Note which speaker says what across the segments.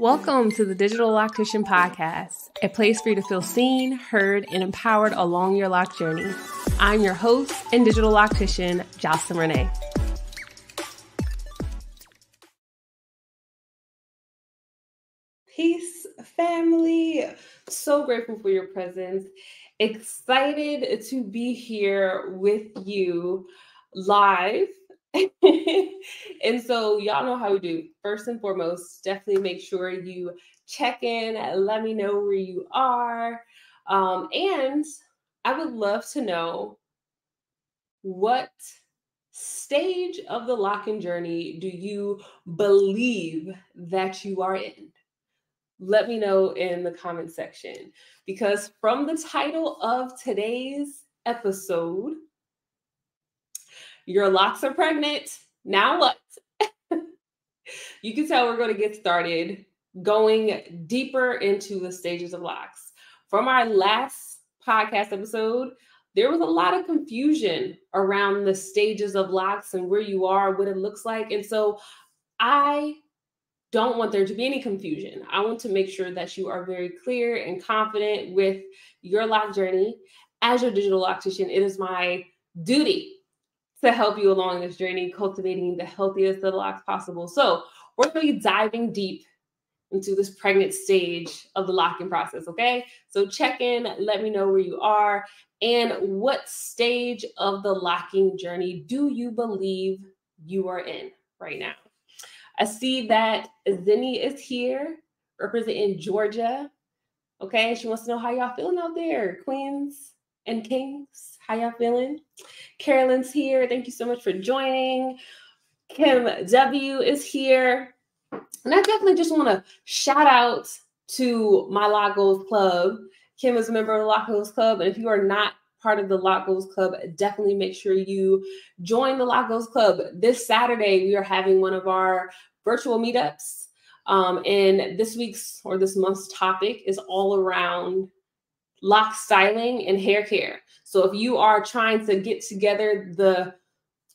Speaker 1: Welcome to the Digital Loctician Podcast, a place for you to feel seen, heard, and empowered along your lock journey. I'm your host and digital loctician, Jocelyn Renee. Peace, family. So grateful for your presence. Excited to be here with you live and so y'all know how we do. First and foremost, definitely make sure you check in, let me know where you are. Um, and I would love to know what stage of the locking journey do you believe that you are in? Let me know in the comment section because from the title of today's episode, your locks are pregnant. Now what? you can tell we're going to get started going deeper into the stages of locks. From our last podcast episode, there was a lot of confusion around the stages of locks and where you are, what it looks like. And so I don't want there to be any confusion. I want to make sure that you are very clear and confident with your lock journey. As your digital loctician, it is my duty to help you along this journey, cultivating the healthiest of locks possible. So, we're going to be diving deep into this pregnant stage of the locking process. Okay. So, check in, let me know where you are, and what stage of the locking journey do you believe you are in right now? I see that Zinni is here representing Georgia. Okay. She wants to know how y'all feeling out there, queens and kings. How y'all feeling? Carolyn's here. Thank you so much for joining. Kim W is here. And I definitely just want to shout out to my Lock Goals Club. Kim is a member of the Lock Goals Club. And if you are not part of the Lock Goals Club, definitely make sure you join the Lock Goals Club. This Saturday, we are having one of our virtual meetups. Um, and this week's or this month's topic is all around lock styling and hair care. So if you are trying to get together the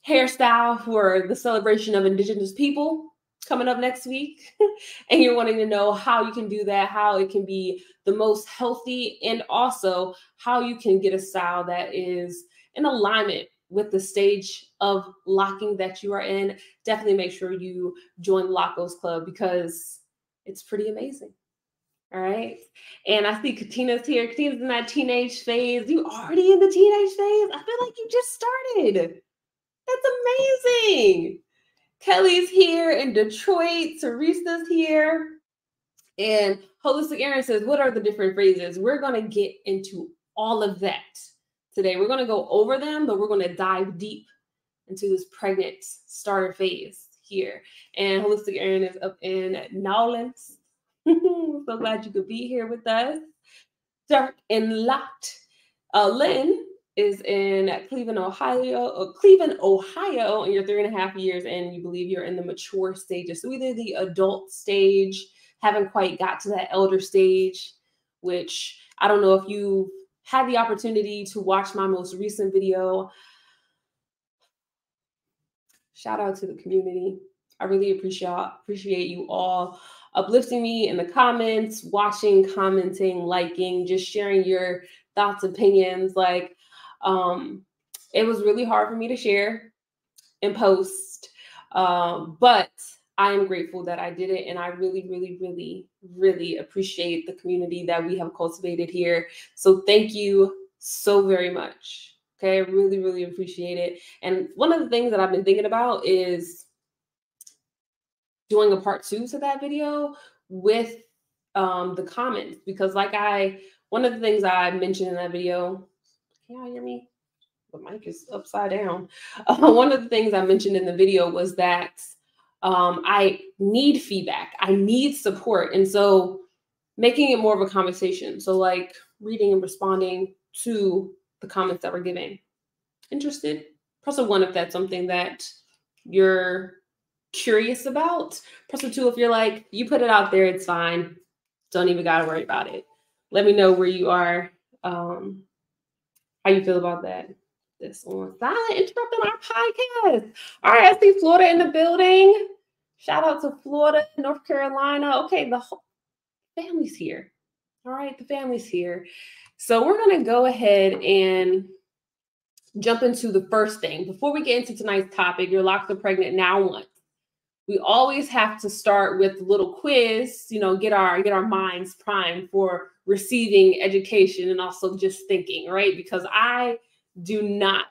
Speaker 1: hairstyle for the celebration of Indigenous people coming up next week, and you're wanting to know how you can do that, how it can be the most healthy, and also how you can get a style that is in alignment with the stage of locking that you are in, definitely make sure you join Lock Club because it's pretty amazing. All right. And I see Katina's here. Katina's in that teenage phase. You already in the teenage phase? I feel like you just started. That's amazing. Kelly's here in Detroit. Teresa's here. And Holistic Aaron says, What are the different phrases? We're going to get into all of that today. We're going to go over them, but we're going to dive deep into this pregnant starter phase here. And Holistic Aaron is up in Nowlands, so glad you could be here with us. Dark and locked. Uh, Lynn is in Cleveland, Ohio, uh, Cleveland, Ohio, and you're three and a half years and you believe you're in the mature stages. So either the adult stage, haven't quite got to that elder stage, which I don't know if you had the opportunity to watch my most recent video. Shout out to the community. I really appreciate appreciate you all uplifting me in the comments, watching, commenting, liking, just sharing your thoughts, opinions. Like, um, it was really hard for me to share and post, um, but I am grateful that I did it. And I really, really, really, really appreciate the community that we have cultivated here. So thank you so very much. Okay, I really, really appreciate it. And one of the things that I've been thinking about is doing a part two to that video with um, the comments because like I one of the things I mentioned in that video, can y'all hear me? The mic is upside down. Uh, one of the things I mentioned in the video was that um, I need feedback. I need support. And so making it more of a conversation. So like reading and responding to the comments that we're giving. Interested? Press a one if that's something that you're curious about. Press the two if you're like, you put it out there, it's fine. Don't even gotta worry about it. Let me know where you are, um, how you feel about that. This on side interrupting our podcast. All right, I see Florida in the building. Shout out to Florida, North Carolina. Okay, the whole family's here. All right, the family's here. So we're going to go ahead and jump into the first thing. Before we get into tonight's topic, your locks are pregnant now what? We always have to start with a little quiz, you know, get our get our minds primed for receiving education and also just thinking, right? Because I do not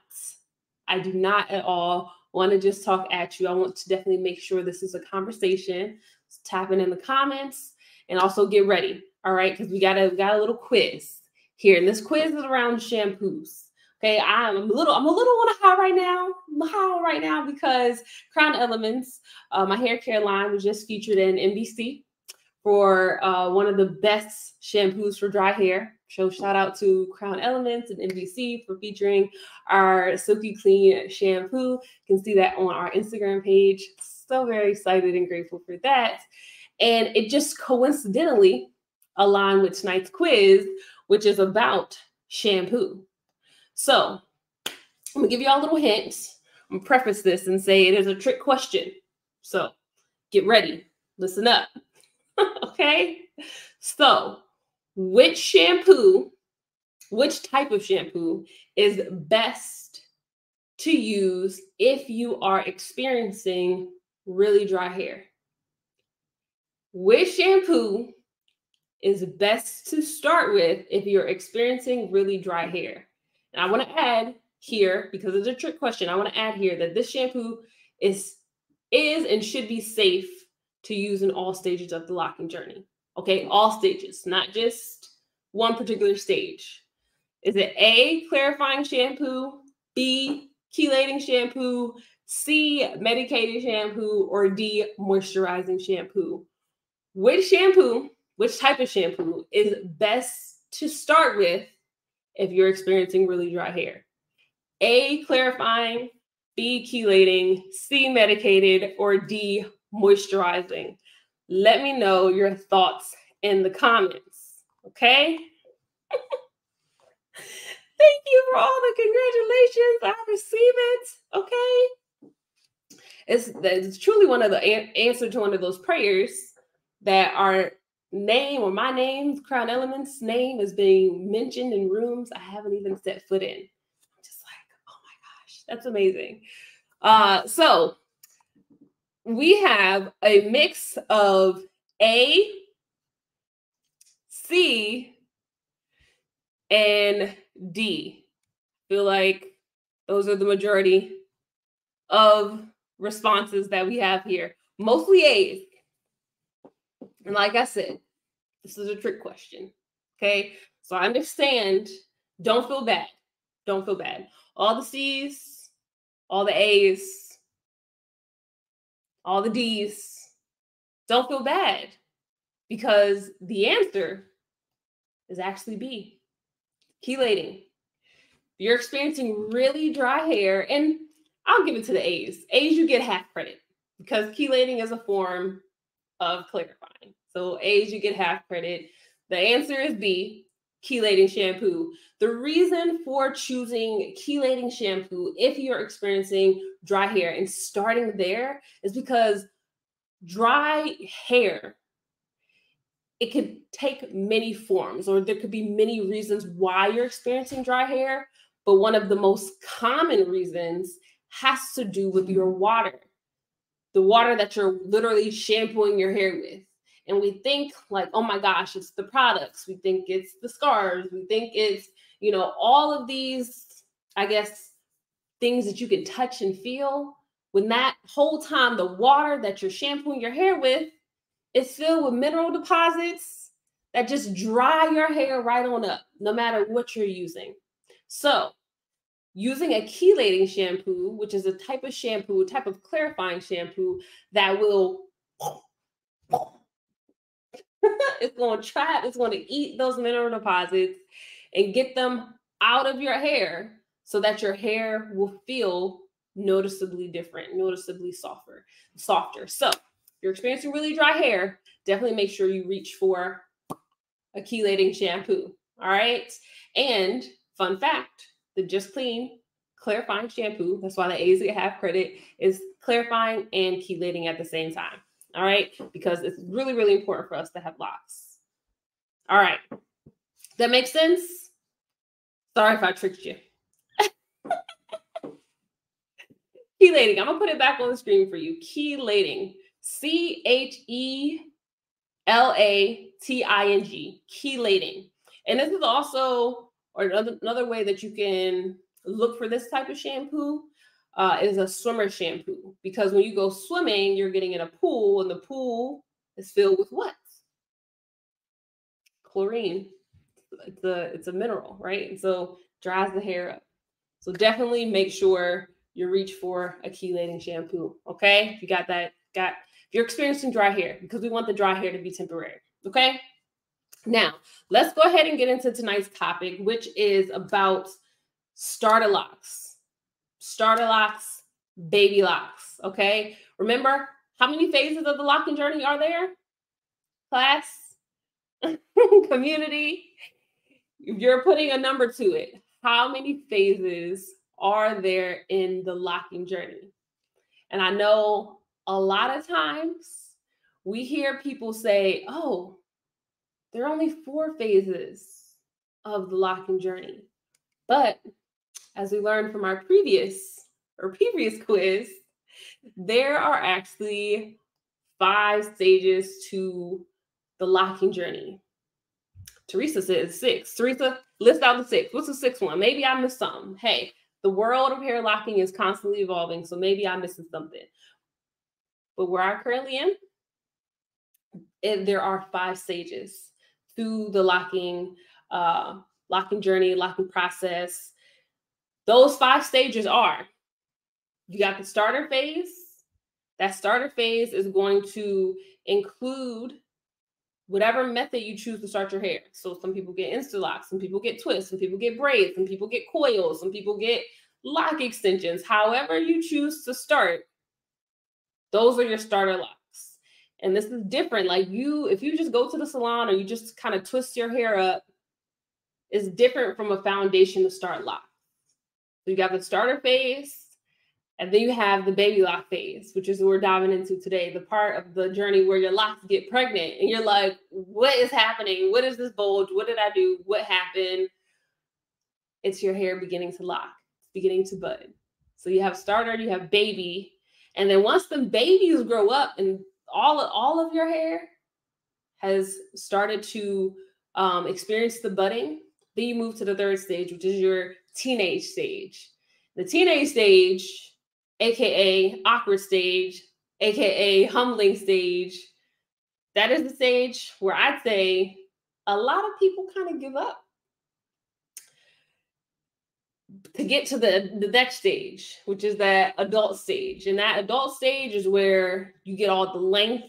Speaker 1: I do not at all want to just talk at you. I want to definitely make sure this is a conversation. So tapping in the comments and also get ready. All right, because we got a got a little quiz here, and this quiz is around shampoos. Okay, I'm a little, I'm a little on a high right now. I'm high right now because Crown Elements, uh, my hair care line, was just featured in NBC for uh, one of the best shampoos for dry hair. So shout out to Crown Elements and NBC for featuring our Silky Clean shampoo. You can see that on our Instagram page. So very excited and grateful for that. And it just coincidentally aligned with tonight's quiz, which is about shampoo. So I'm gonna give you all a little hint. I'm gonna preface this and say it is a trick question. So get ready, listen up. okay. So, which shampoo, which type of shampoo is best to use if you are experiencing really dry hair? Which shampoo is best to start with if you're experiencing really dry hair? And I want to add here because it's a trick question. I want to add here that this shampoo is is and should be safe to use in all stages of the locking journey. Okay, all stages, not just one particular stage. Is it A, clarifying shampoo, B, chelating shampoo, C, medicated shampoo, or D, moisturizing shampoo? Which shampoo, which type of shampoo is best to start with if you're experiencing really dry hair. A, clarifying, B, chelating, C, medicated, or D, moisturizing. Let me know your thoughts in the comments. Okay? Thank you for all the congratulations. I receive it. Okay. It's, it's truly one of the an- answer to one of those prayers that are name or my name, Crown Elements name is being mentioned in rooms I haven't even set foot in. I'm just like, oh my gosh, that's amazing. Uh, so we have a mix of A, C, and D. feel like those are the majority of responses that we have here. Mostly A's. And like I said, this is a trick question. Okay. So I understand. Don't feel bad. Don't feel bad. All the C's, all the A's, all the D's. Don't feel bad because the answer is actually B. Chelating. You're experiencing really dry hair, and I'll give it to the A's. A's, you get half credit because chelating is a form of clarifying. So A's, you get half credit. The answer is B, chelating shampoo. The reason for choosing chelating shampoo, if you're experiencing dry hair and starting there, is because dry hair, it could take many forms, or there could be many reasons why you're experiencing dry hair. But one of the most common reasons has to do with your water, the water that you're literally shampooing your hair with. And we think like oh my gosh it's the products. We think it's the scars. We think it's you know all of these i guess things that you can touch and feel. When that whole time the water that you're shampooing your hair with is filled with mineral deposits that just dry your hair right on up no matter what you're using. So using a chelating shampoo which is a type of shampoo type of clarifying shampoo that will it's going to trap, it's going to eat those mineral deposits and get them out of your hair so that your hair will feel noticeably different, noticeably softer, softer. So, if you're experiencing really dry hair, definitely make sure you reach for a chelating shampoo. All right. And fun fact, the Just Clean clarifying shampoo, that's why the A's get half credit, is clarifying and chelating at the same time. All right, because it's really, really important for us to have locks. All right, that makes sense. Sorry if I tricked you. chelating. I'm gonna put it back on the screen for you. Chelating. C H E L A T I N G. Chelating. And this is also or another, another way that you can look for this type of shampoo uh, is a swimmer shampoo because when you go swimming, you're getting in a pool, and the pool is filled with what? Chlorine. It's a it's a mineral, right? And so dries the hair up. So definitely make sure you reach for a chelating shampoo. Okay, if you got that, got if you're experiencing dry hair, because we want the dry hair to be temporary. Okay. Now let's go ahead and get into tonight's topic, which is about starter locks starter locks, baby locks. Okay. Remember how many phases of the locking journey are there? Class, community. You're putting a number to it, how many phases are there in the locking journey? And I know a lot of times we hear people say, oh, there are only four phases of the locking journey. But as we learned from our previous or previous quiz, there are actually five stages to the locking journey. Teresa says six. Teresa, list out the six. What's the sixth one? Maybe I missed something. Hey, the world of hair locking is constantly evolving, so maybe I'm missing something. But where I currently am, there are five stages to the locking uh, locking journey, locking process. Those five stages are you got the starter phase. That starter phase is going to include whatever method you choose to start your hair. So some people get Instalock, some people get twists, some people get braids, some people get coils, some people get lock extensions. However you choose to start, those are your starter locks. And this is different. Like you, if you just go to the salon or you just kind of twist your hair up, it's different from a foundation to start lock. So you got the starter phase, and then you have the baby lock phase, which is what we're diving into today, the part of the journey where your locks get pregnant and you're like, what is happening? What is this bulge? What did I do? What happened? It's your hair beginning to lock, it's beginning to bud. So you have starter, you have baby, and then once the babies grow up and all all of your hair has started to um, experience the budding, then you move to the third stage, which is your teenage stage. The teenage stage, aka awkward stage, aka humbling stage, that is the stage where I'd say a lot of people kind of give up to get to the, the next stage, which is that adult stage. And that adult stage is where you get all the length,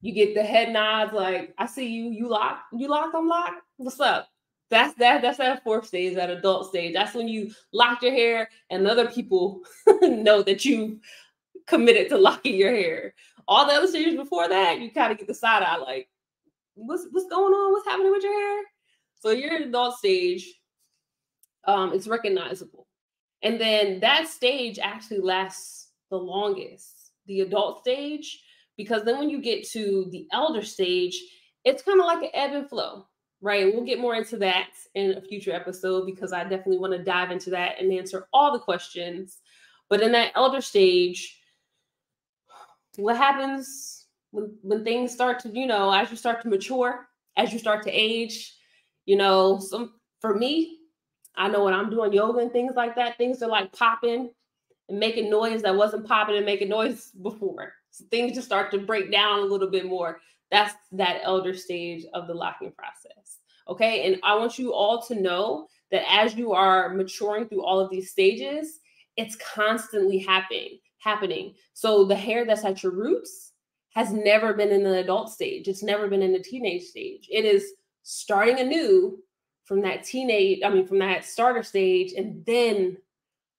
Speaker 1: you get the head nods, like, I see you, you lock, you lock, I'm locked. What's up? That's that. That's that fourth stage, that adult stage. That's when you lock your hair, and other people know that you committed to locking your hair. All the other stages before that, you kind of get the side eye, like, what's what's going on? What's happening with your hair? So you're in adult stage. Um, it's recognizable, and then that stage actually lasts the longest. The adult stage, because then when you get to the elder stage, it's kind of like an ebb and flow right? We'll get more into that in a future episode because I definitely want to dive into that and answer all the questions. But in that elder stage, what happens when when things start to, you know, as you start to mature, as you start to age, you know, some for me, I know when I'm doing yoga and things like that, things are like popping and making noise that wasn't popping and making noise before. So things just start to break down a little bit more. That's that elder stage of the locking process. Okay. And I want you all to know that as you are maturing through all of these stages, it's constantly happening, happening. So the hair that's at your roots has never been in the adult stage. It's never been in the teenage stage. It is starting anew from that teenage, I mean, from that starter stage, and then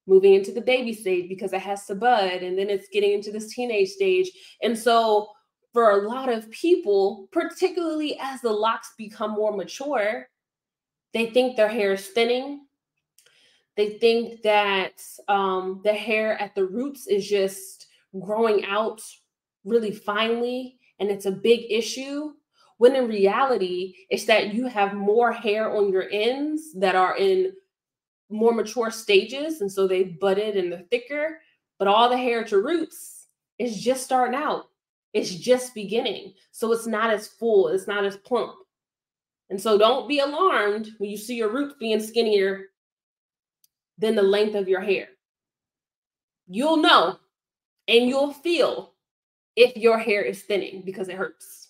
Speaker 1: moving into the baby stage because it has to bud, and then it's getting into this teenage stage. And so for a lot of people, particularly as the locks become more mature, they think their hair is thinning. They think that um, the hair at the roots is just growing out really finely and it's a big issue when in reality it's that you have more hair on your ends that are in more mature stages and so they budded and they're thicker but all the hair to roots is just starting out. It's just beginning. So it's not as full it's not as plump. And so don't be alarmed when you see your roots being skinnier than the length of your hair. You'll know and you'll feel if your hair is thinning because it hurts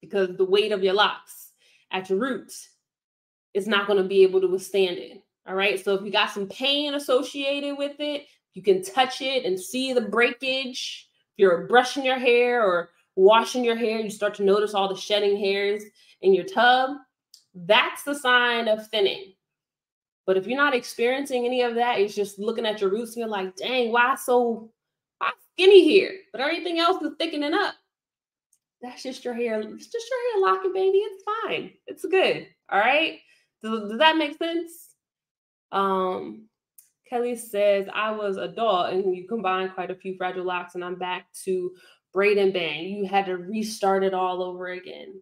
Speaker 1: because the weight of your locks at your roots is not going to be able to withstand it all right so if you got some pain associated with it you can touch it and see the breakage if you're brushing your hair or washing your hair you start to notice all the shedding hairs in your tub that's the sign of thinning but if you're not experiencing any of that, it's just looking at your roots and you're like, dang, why so why skinny here? But everything else is thickening up. That's just your hair. It's just your hair locking, baby. It's fine. It's good. All right. Does, does that make sense? Um, Kelly says, I was adult and you combined quite a few fragile locks, and I'm back to braid and bang. You had to restart it all over again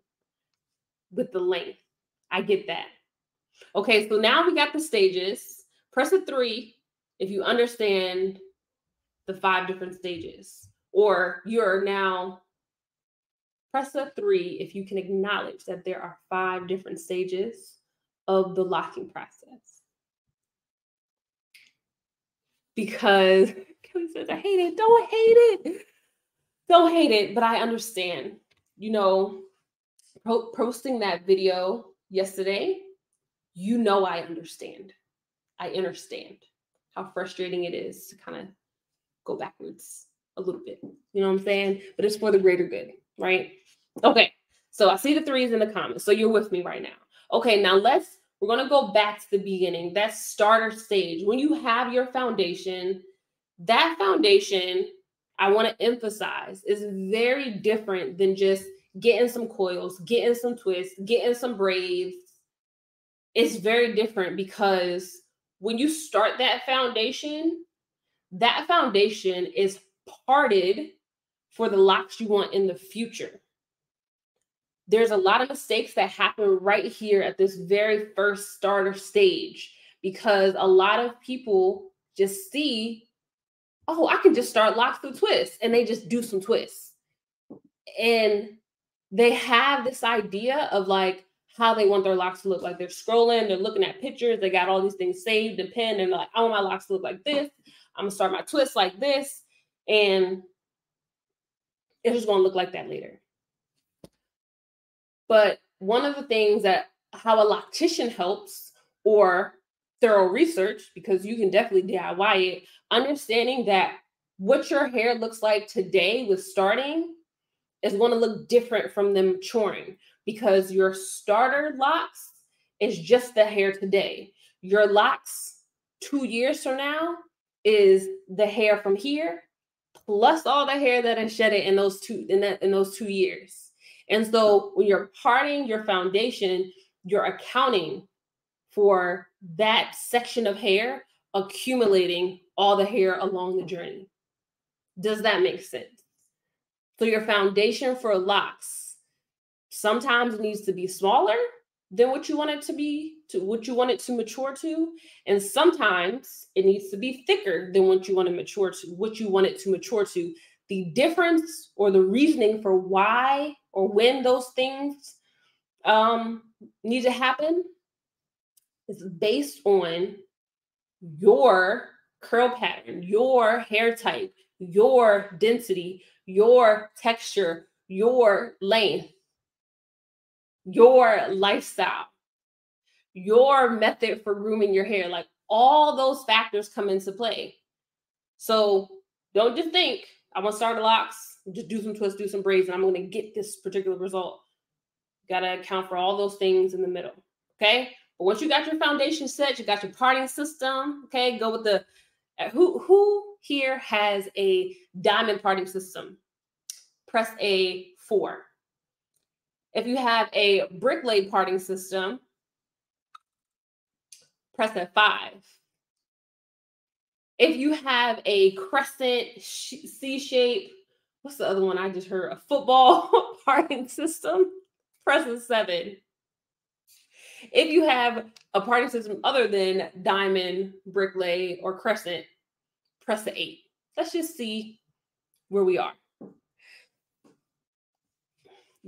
Speaker 1: with the length. I get that. Okay, so now we got the stages. Press a three if you understand the five different stages, or you're now press a three if you can acknowledge that there are five different stages of the locking process. Because Kelly says, I hate it. Don't hate it. Don't hate it, but I understand. You know, posting that video yesterday you know I understand. I understand how frustrating it is to kind of go backwards a little bit. You know what I'm saying? But it's for the greater good, right? Okay. So I see the threes in the comments. So you're with me right now. Okay, now let's we're going to go back to the beginning. That starter stage. When you have your foundation, that foundation, I want to emphasize, is very different than just getting some coils, getting some twists, getting some braids, it's very different because when you start that foundation, that foundation is parted for the locks you want in the future. There's a lot of mistakes that happen right here at this very first starter stage because a lot of people just see, oh, I can just start locks through twists, and they just do some twists. And they have this idea of like, how they want their locks to look like. They're scrolling, they're looking at pictures, they got all these things saved and pinned, and like, I want my locks to look like this. I'm gonna start my twist like this, and it's just gonna look like that later. But one of the things that how a loctician helps or thorough research, because you can definitely DIY it, understanding that what your hair looks like today with starting is going to look different from them maturing because your starter locks is just the hair today. Your locks two years from now is the hair from here plus all the hair that is shedded in those two in that in those two years. And so when you're parting your foundation, you're accounting for that section of hair accumulating all the hair along the journey. Does that make sense? So your foundation for locks sometimes needs to be smaller than what you want it to be to what you want it to mature to and sometimes it needs to be thicker than what you want to mature to what you want it to mature to the difference or the reasoning for why or when those things um, need to happen is based on your curl pattern your hair type your density your texture your length your lifestyle, your method for grooming your hair, like all those factors come into play. So don't just think, I'm gonna start the locks, just do some twists, do some braids, and I'm gonna get this particular result. gotta account for all those things in the middle. Okay. But once you got your foundation set, you got your parting system. Okay, go with the uh, who who here has a diamond parting system? Press a four. If you have a brick laid parting system, press F5. If you have a crescent C shape what's the other one I just heard? A football parting system. Press a seven. If you have a parting system other than diamond, bricklay, or crescent, press the eight. Let's just see where we are.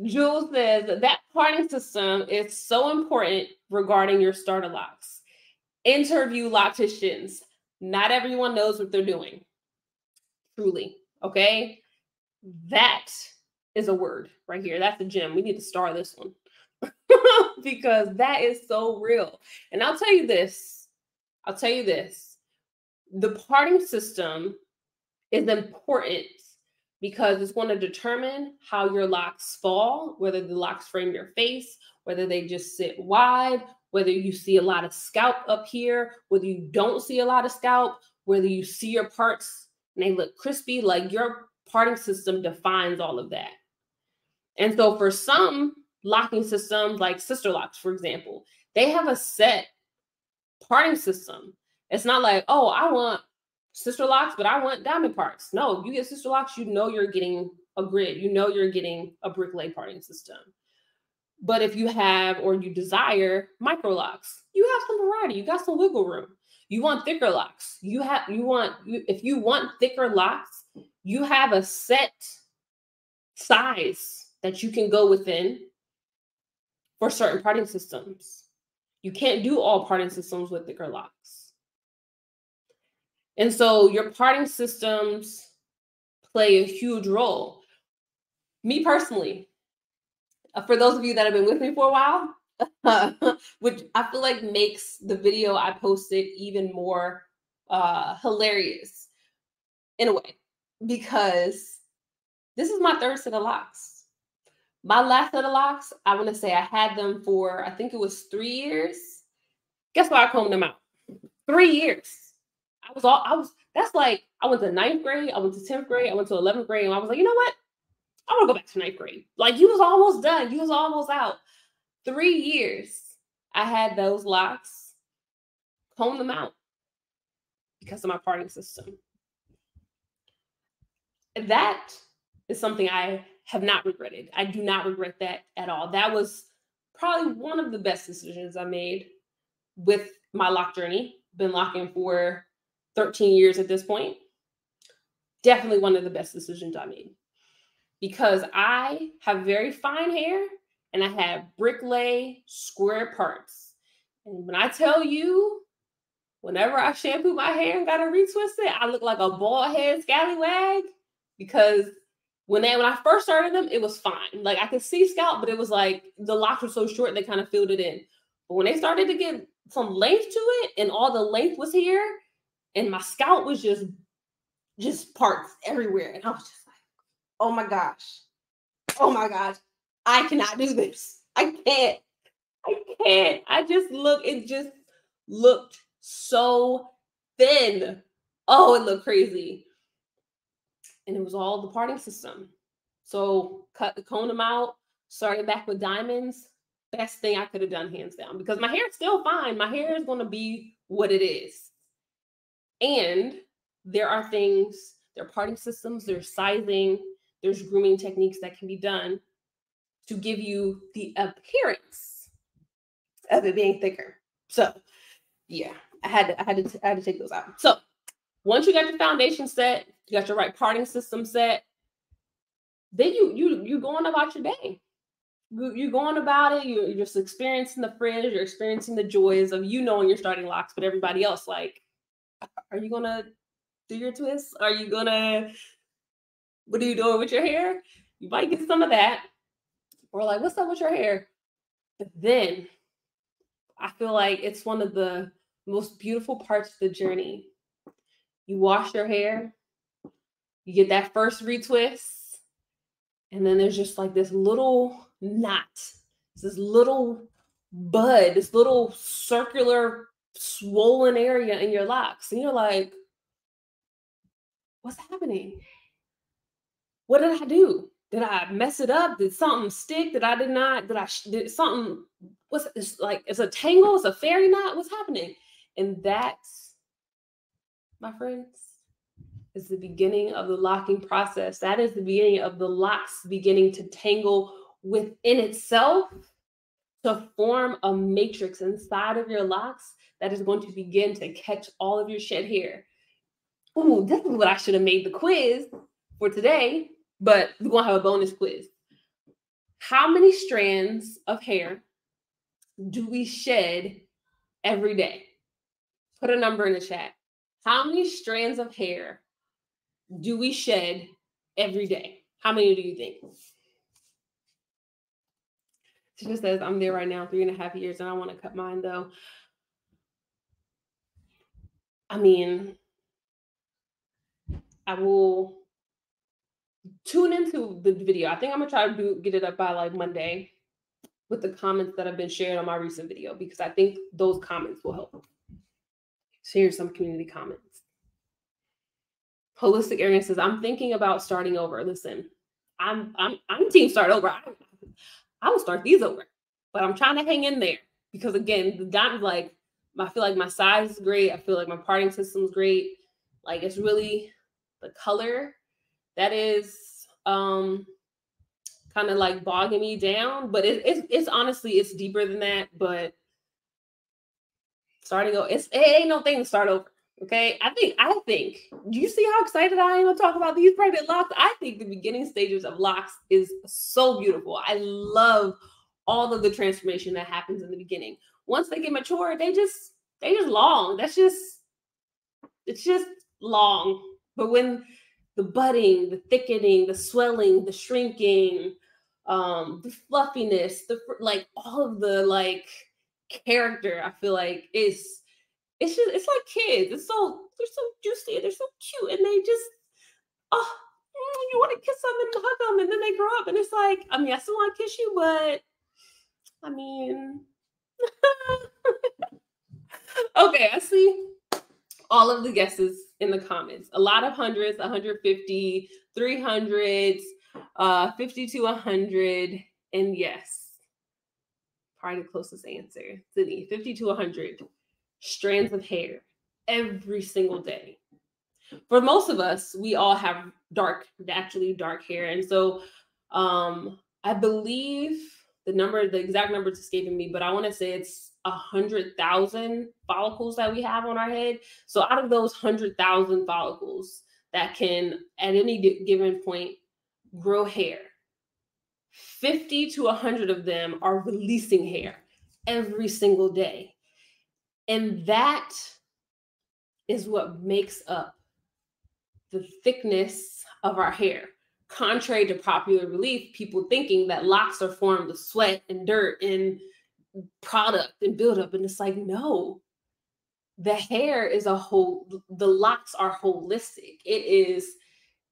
Speaker 1: Jules says that parting system is so important regarding your starter locks. Interview locticians. Not everyone knows what they're doing. Truly. Okay. That is a word right here. That's a gem. We need to star this one because that is so real. And I'll tell you this I'll tell you this the parting system is important because it's going to determine how your locks fall, whether the locks frame your face, whether they just sit wide, whether you see a lot of scalp up here, whether you don't see a lot of scalp, whether you see your parts and they look crispy, like your parting system defines all of that. And so for some locking systems, like Sisterlocks, for example, they have a set parting system. It's not like, oh, I want Sisterlocks, but I want diamond parts. No, you get Sisterlocks, you know you're getting a grid, you know you're getting a bricklay parting system. But if you have or you desire micro locks, you have some variety, you got some wiggle room. You want thicker locks. You have you want if you want thicker locks, you have a set size that you can go within for certain parting systems. You can't do all parting systems with thicker locks. And so your parting systems play a huge role. Me personally, uh, for those of you that have been with me for a while, which I feel like makes the video I posted even more uh, hilarious in a way, because this is my third set of locks. My last set of locks, I want to say I had them for, I think it was three years. Guess why I combed them out? Three years. I was all, I was, that's like, I went to ninth grade, I went to 10th grade, I went to 11th grade, and I was like, you know what? I want to go back to ninth grade. Like, you was almost done. You was almost out. Three years, I had those locks, combed them out because of my parting system. That is something I have not regretted. I do not regret that at all. That was probably one of the best decisions I made with my lock journey. Been locking for 13 years at this point. Definitely one of the best decisions I made because I have very fine hair and I have bricklay square parts. And when I tell you, whenever I shampoo my hair and got to retwist it, I look like a bald head scallywag because when they when I first started them, it was fine. Like I could see scalp, but it was like the locks were so short they kind of filled it in. But when they started to get some length to it, and all the length was here, and my scalp was just just parts everywhere, and I was just like, oh my gosh, oh my gosh, I cannot do this. I can't. I can't. I just look. It just looked so thin. Oh, it looked crazy and it was all the parting system. So cut the cone out, started back with diamonds. Best thing I could have done, hands down, because my hair is still fine. My hair is going to be what it is. And there are things, there are parting systems, there's sizing, there's grooming techniques that can be done to give you the appearance of it being thicker. So, yeah, I had to, I had to, I had to take those out. So, once you got the foundation set, you got your right parting system set, then you you you going about your day. You, you're going about it. You're, you're just experiencing the fringe. You're experiencing the joys of you knowing you're starting locks, but everybody else like, are you gonna do your twists? Are you gonna what are you doing with your hair? You might get some of that, or like, what's up with your hair? But then I feel like it's one of the most beautiful parts of the journey you wash your hair, you get that first retwist, and then there's just like this little knot, this little bud, this little circular swollen area in your locks. And you're like, what's happening? What did I do? Did I mess it up? Did something stick? Did I did not? Did I did something? What's it's like? It's a tangle. It's a fairy knot. What's happening? And that's my friends, is the beginning of the locking process. That is the beginning of the locks beginning to tangle within itself to form a matrix inside of your locks that is going to begin to catch all of your shed hair. Ooh, this is what I should have made the quiz for today, but we're going to have a bonus quiz. How many strands of hair do we shed every day? Put a number in the chat. How many strands of hair do we shed every day? How many do you think? She just says, I'm there right now, three and a half years, and I want to cut mine though. I mean, I will tune into the video. I think I'm gonna try to do get it up by like Monday with the comments that have been shared on my recent video because I think those comments will help. Share some community comments. Holistic Aaron says, I'm thinking about starting over. Listen, I'm I'm I'm team start over. I, I will start these over, but I'm trying to hang in there because again, the like I feel like my size is great. I feel like my parting system is great. Like it's really the color that is um kind of like bogging me down. But it, it's it's honestly it's deeper than that. But starting over, it's it ain't no thing to start over. Okay, I think I think. Do you see how excited I am to talk about these pregnant locks? I think the beginning stages of locks is so beautiful. I love all of the transformation that happens in the beginning. Once they get mature, they just they just long. That's just it's just long. But when the budding, the thickening, the swelling, the shrinking, um, the fluffiness, the like all of the like character, I feel like is it's just it's like kids. It's so they're so juicy, and they're so cute, and they just oh mm, you want to kiss them and hug them, and then they grow up, and it's like I mean I still want to kiss you, but I mean. okay, I see all of the guesses in the comments. A lot of hundreds, 150, 300s, uh, 50 to 100, and yes, probably the closest answer. Sydney, 50 to 100 strands of hair every single day. For most of us, we all have dark, naturally dark hair. And so um, I believe the number, the exact number is escaping me, but I want to say it's a hundred thousand follicles that we have on our head. So out of those hundred thousand follicles that can at any given point grow hair, 50 to 100 of them are releasing hair every single day. And that is what makes up the thickness of our hair. Contrary to popular belief, people thinking that locks are formed of sweat and dirt and product and buildup. And it's like, no, the hair is a whole, the locks are holistic. It is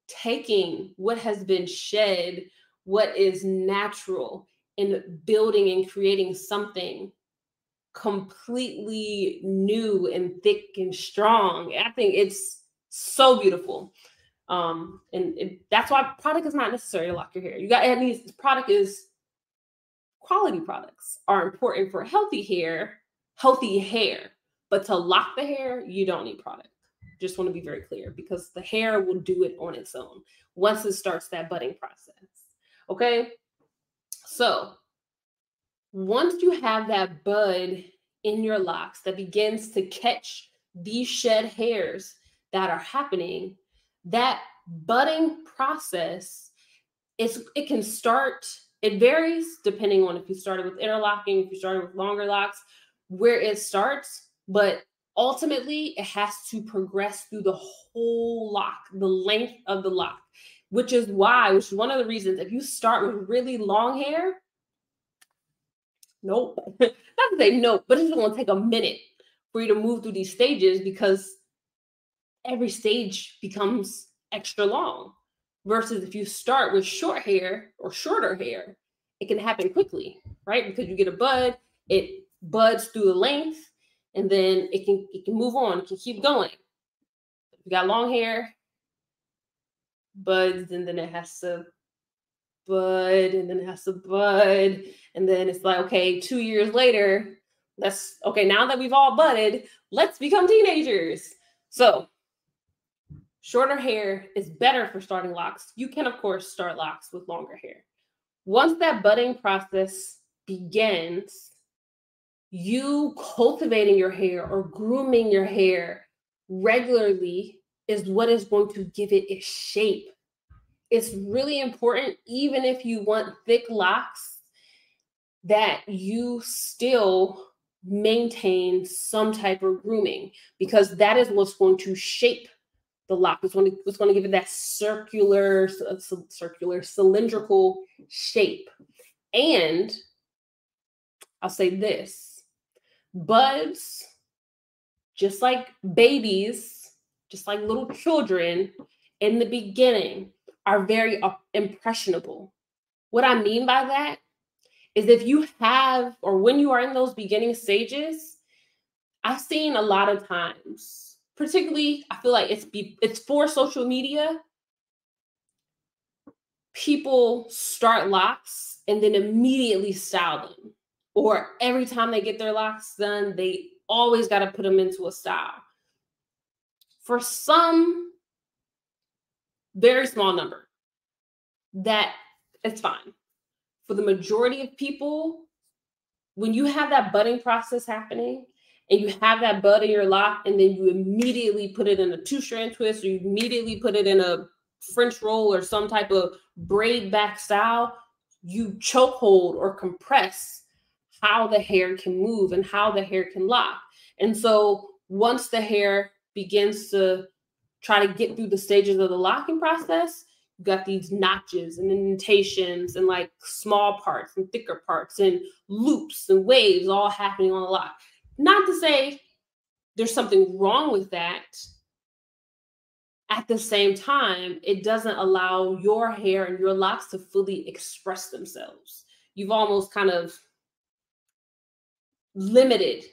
Speaker 1: taking what has been shed, what is natural, in building and creating something completely new and thick and strong. I think it's so beautiful. Um, and it, that's why product is not necessary to lock your hair. You got least product is quality products are important for healthy hair, healthy hair. But to lock the hair, you don't need product. Just want to be very clear because the hair will do it on its own once it starts that budding process. Okay. So once you have that bud in your locks that begins to catch these shed hairs that are happening, that budding process is it can start, it varies depending on if you started with interlocking, if you started with longer locks, where it starts, but ultimately it has to progress through the whole lock, the length of the lock, which is why, which is one of the reasons if you start with really long hair, nope. Not to say nope, but it's going to take a minute for you to move through these stages because every stage becomes extra long. Versus if you start with short hair or shorter hair, it can happen quickly, right? Because you get a bud, it buds through the length, and then it can it can move on, it can keep going. If you got long hair, buds, and then it has to bud, and then it has to bud, and then it's like, okay, two years later, let's okay, now that we've all budded, let's become teenagers. So shorter hair is better for starting locks. You can, of course, start locks with longer hair. Once that budding process begins, you cultivating your hair or grooming your hair regularly is what is going to give it its shape. It's really important, even if you want thick locks, that you still maintain some type of grooming because that is what's going to shape the lock. It's going to, it's going to give it that circular, uh, circular, cylindrical shape. And I'll say this buds, just like babies, just like little children in the beginning, are very uh, impressionable. What I mean by that is if you have, or when you are in those beginning stages, I've seen a lot of times, particularly, I feel like it's be, it's for social media. People start locks and then immediately style them, or every time they get their locks done, they always got to put them into a style. For some very small number, that it's fine for the majority of people, when you have that budding process happening and you have that bud in your lock, and then you immediately put it in a two strand twist, or you immediately put it in a French roll or some type of braid back style, you chokehold or compress how the hair can move and how the hair can lock. And so once the hair begins to try to get through the stages of the locking process, you got these notches and indentations and like small parts and thicker parts and loops and waves all happening on the lock. Not to say there's something wrong with that. At the same time, it doesn't allow your hair and your locks to fully express themselves. You've almost kind of limited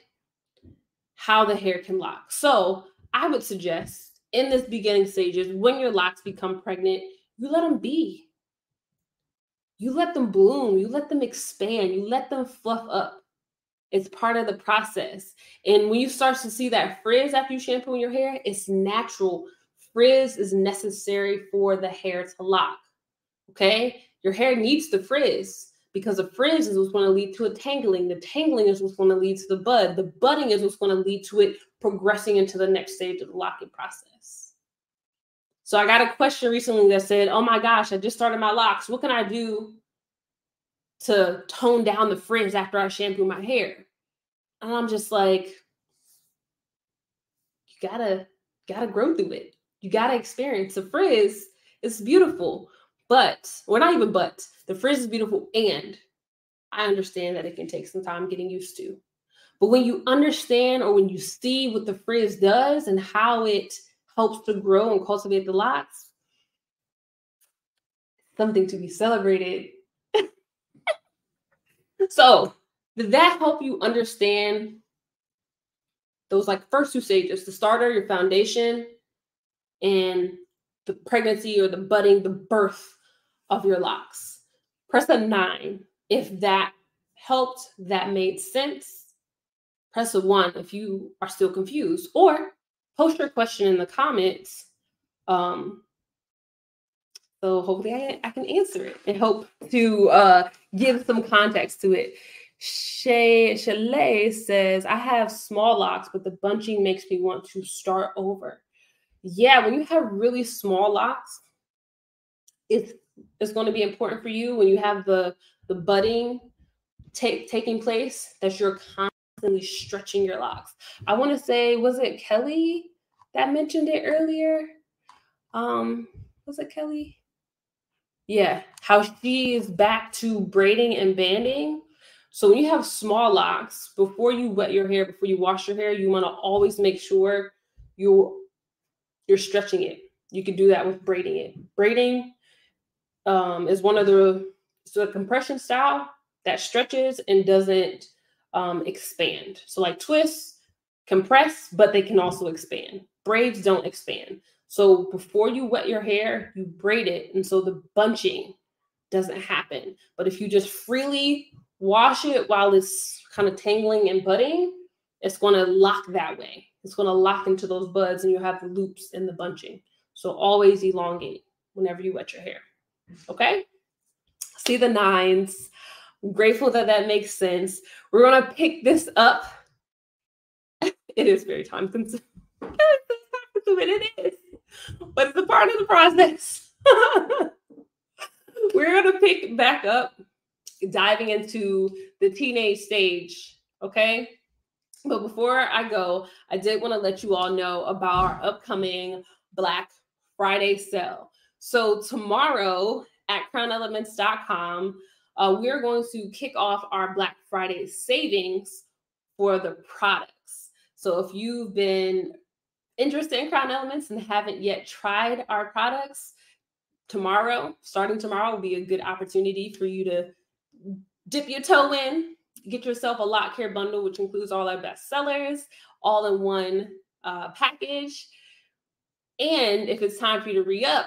Speaker 1: how the hair can lock. So I would suggest in this beginning stages, when your locks become pregnant, you let them be. You let them bloom. You let them expand. You let them fluff up. It's part of the process. And when you start to see that frizz after you shampoo your hair, it's natural. Frizz is necessary for the hair to lock. Okay? Your hair needs the frizz because the frizz is what's going to lead to a tangling. The tangling is what's going to lead to the bud. The budding is what's going to lead to it progressing into the next stage of the locking process. So I got a question recently that said, "Oh my gosh, I just started my locks. What can I do to tone down the frizz after I shampoo my hair?" And I'm just like, you gotta gotta grow through it. You gotta experience the frizz. It's beautiful, but we're not even but the frizz is beautiful, and I understand that it can take some time getting used to. But when you understand or when you see what the frizz does and how it helps to grow and cultivate the locks, something to be celebrated. so, did that help you understand those like first two stages the starter, your foundation, and the pregnancy or the budding, the birth of your locks? Press a nine if that helped, that made sense. Press a one if you are still confused, or post your question in the comments. Um, so hopefully I, I can answer it and hope to uh, give some context to it. Shay Chalet says, I have small locks, but the bunching makes me want to start over. Yeah, when you have really small locks, it's it's going to be important for you when you have the the budding take taking place that you're constantly stretching your locks. I want to say, was it Kelly that mentioned it earlier? Um, was it Kelly? Yeah, how she is back to braiding and banding. So when you have small locks, before you wet your hair, before you wash your hair, you want to always make sure you you're stretching it. You can do that with braiding it. Braiding um, is one of the so a compression style that stretches and doesn't um, expand. So like twists, compress, but they can also expand. Braids don't expand. So before you wet your hair, you braid it. And so the bunching doesn't happen. But if you just freely wash it while it's kind of tangling and budding, it's going to lock that way. It's going to lock into those buds and you have the loops and the bunching. So always elongate whenever you wet your hair. Okay? See the nines. I'm grateful that that makes sense. We're going to pick this up. it is very time consuming. it is, but it's a part of the process. We're going to pick back up diving into the teenage stage. Okay. But before I go, I did want to let you all know about our upcoming Black Friday sale. So, tomorrow at crownelements.com, uh, we're going to kick off our Black Friday savings for the products. So, if you've been interested in Crown Elements and haven't yet tried our products, tomorrow, starting tomorrow, will be a good opportunity for you to dip your toe in, get yourself a lock care bundle, which includes all our best sellers, all in one uh, package. And if it's time for you to re up,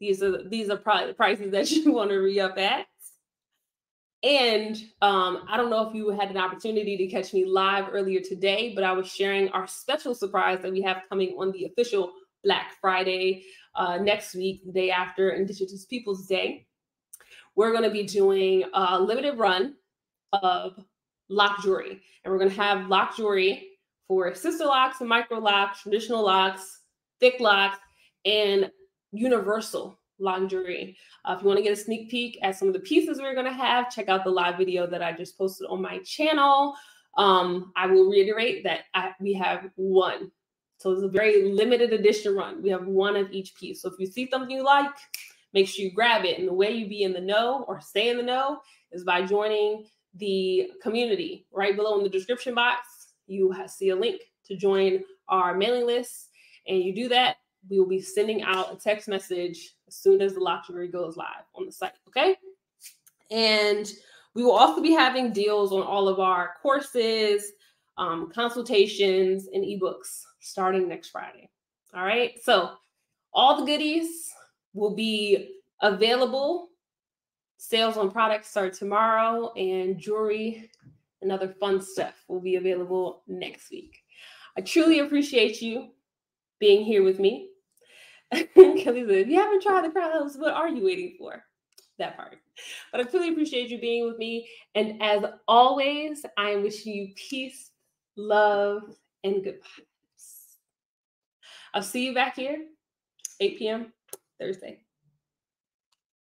Speaker 1: these are these are probably the prices that you want to re up at. And um, I don't know if you had an opportunity to catch me live earlier today, but I was sharing our special surprise that we have coming on the official Black Friday uh, next week, the day after Indigenous Peoples Day. We're going to be doing a limited run of lock jewelry, and we're going to have lock jewelry for Sisterlocks micro locks, traditional locks, thick locks, and universal lock jewelry. Uh, if you want to get a sneak peek at some of the pieces we're going to have, check out the live video that I just posted on my channel. Um, I will reiterate that I, we have one. So it's a very limited edition run. We have one of each piece. So if you see something you like, make sure you grab it. And the way you be in the know or stay in the know is by joining the community right below in the description box. You see a link to join our mailing list. And you do that, we will be sending out a text message as soon as the lottery goes live on the site. Okay. And we will also be having deals on all of our courses, um, consultations, and ebooks starting next Friday. All right. So, all the goodies will be available. Sales on products start tomorrow, and jewelry and other fun stuff will be available next week. I truly appreciate you being here with me. Kelly said, if you haven't tried the crowns, what are you waiting for? That part. But I truly appreciate you being with me. And as always, I am wishing you peace, love, and good vibes. I'll see you back here, 8 p.m. Thursday.